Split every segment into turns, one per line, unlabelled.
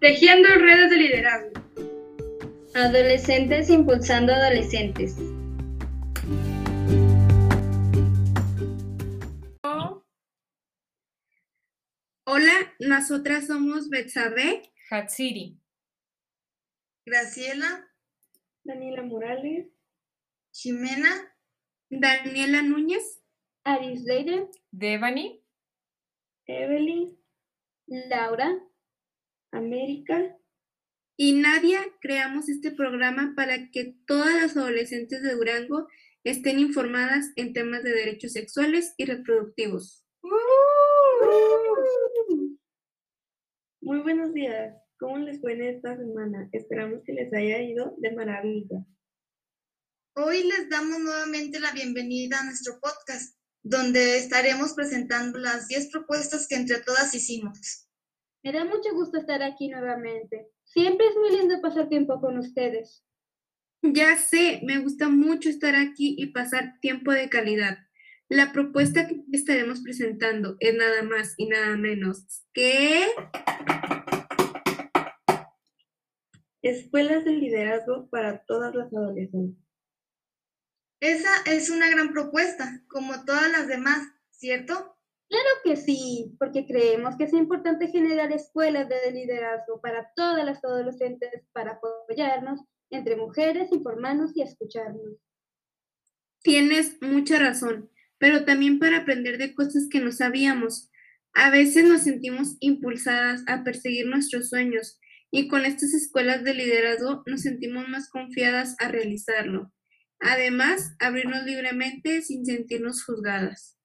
Tejiendo redes de liderazgo.
Adolescentes impulsando adolescentes.
Hola, nosotras somos Betsabe,
Hatsiri,
Graciela,
Daniela Morales,
Jimena,
Daniela Núñez,
Aris Leide,
Devani,
Evelyn,
Laura,
América.
y Nadia creamos este programa para que todas las adolescentes de Durango estén informadas en temas de derechos sexuales y reproductivos.
Muy buenos días. ¿Cómo les fue en esta semana? Esperamos que les haya ido de maravilla.
hoy les damos nuevamente la bienvenida a nuestro podcast, donde estaremos presentando las 10 propuestas que entre todas hicimos.
Me da mucho gusto estar aquí nuevamente. Siempre es muy lindo pasar tiempo con ustedes.
Ya sé, me gusta mucho estar aquí y pasar tiempo de calidad. La propuesta que estaremos presentando es nada más y nada menos que...
Escuelas de liderazgo para todas las adolescentes.
Esa es una gran propuesta, como todas las demás, ¿cierto?
Claro que sí, porque creemos que es importante generar escuelas de liderazgo para todas las adolescentes para apoyarnos entre mujeres, informarnos y escucharnos.
Tienes mucha razón, pero también para aprender de cosas que no sabíamos. A veces nos sentimos impulsadas a perseguir nuestros sueños y con estas escuelas de liderazgo nos sentimos más confiadas a realizarlo. Además, abrirnos libremente sin sentirnos juzgadas.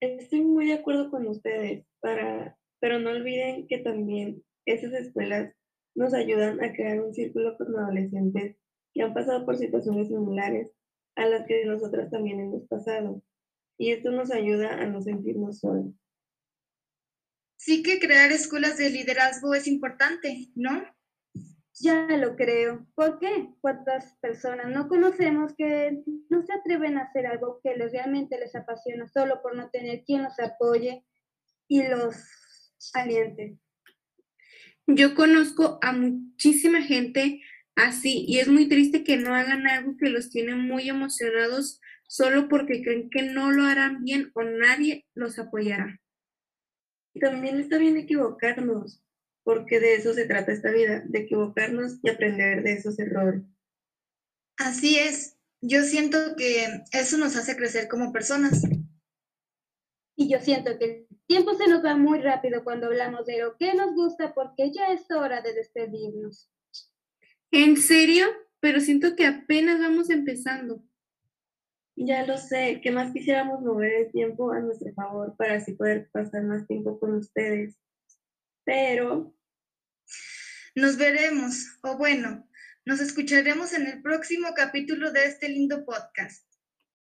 Estoy muy de acuerdo con ustedes, para, pero no olviden que también esas escuelas nos ayudan a crear un círculo con adolescentes que han pasado por situaciones similares a las que nosotras también hemos pasado. Y esto nos ayuda a no sentirnos solos.
Sí que crear escuelas de liderazgo es importante, ¿no?
Ya lo creo. ¿Por qué? ¿Cuántas personas no conocemos que no se atreven a hacer algo que les, realmente les apasiona solo por no tener quien los apoye y los aliente?
Yo conozco a muchísima gente así y es muy triste que no hagan algo que los tiene muy emocionados solo porque creen que no lo harán bien o nadie los apoyará.
También está bien equivocarnos, porque de eso se trata esta vida, de equivocarnos y aprender de esos errores.
Así es. Yo siento que eso nos hace crecer como personas.
Y yo siento que el tiempo se nos va muy rápido cuando hablamos de lo que nos gusta porque ya es hora de despedirnos.
¿En serio? Pero siento que apenas vamos empezando.
Ya lo sé, que más quisiéramos mover el tiempo a nuestro favor para así poder pasar más tiempo con ustedes. Pero
Nos veremos, o bueno, nos escucharemos en el próximo capítulo de este lindo podcast.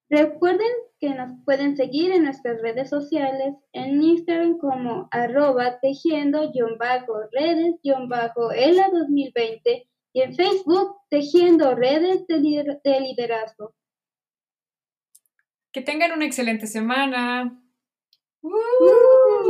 Recuerden que nos pueden seguir en nuestras redes sociales, en Instagram como arroba tejiendo-redes-ela 2020 y en Facebook tejiendo redes de, lider- de liderazgo.
que tengan una excelente semana. ¡Uh!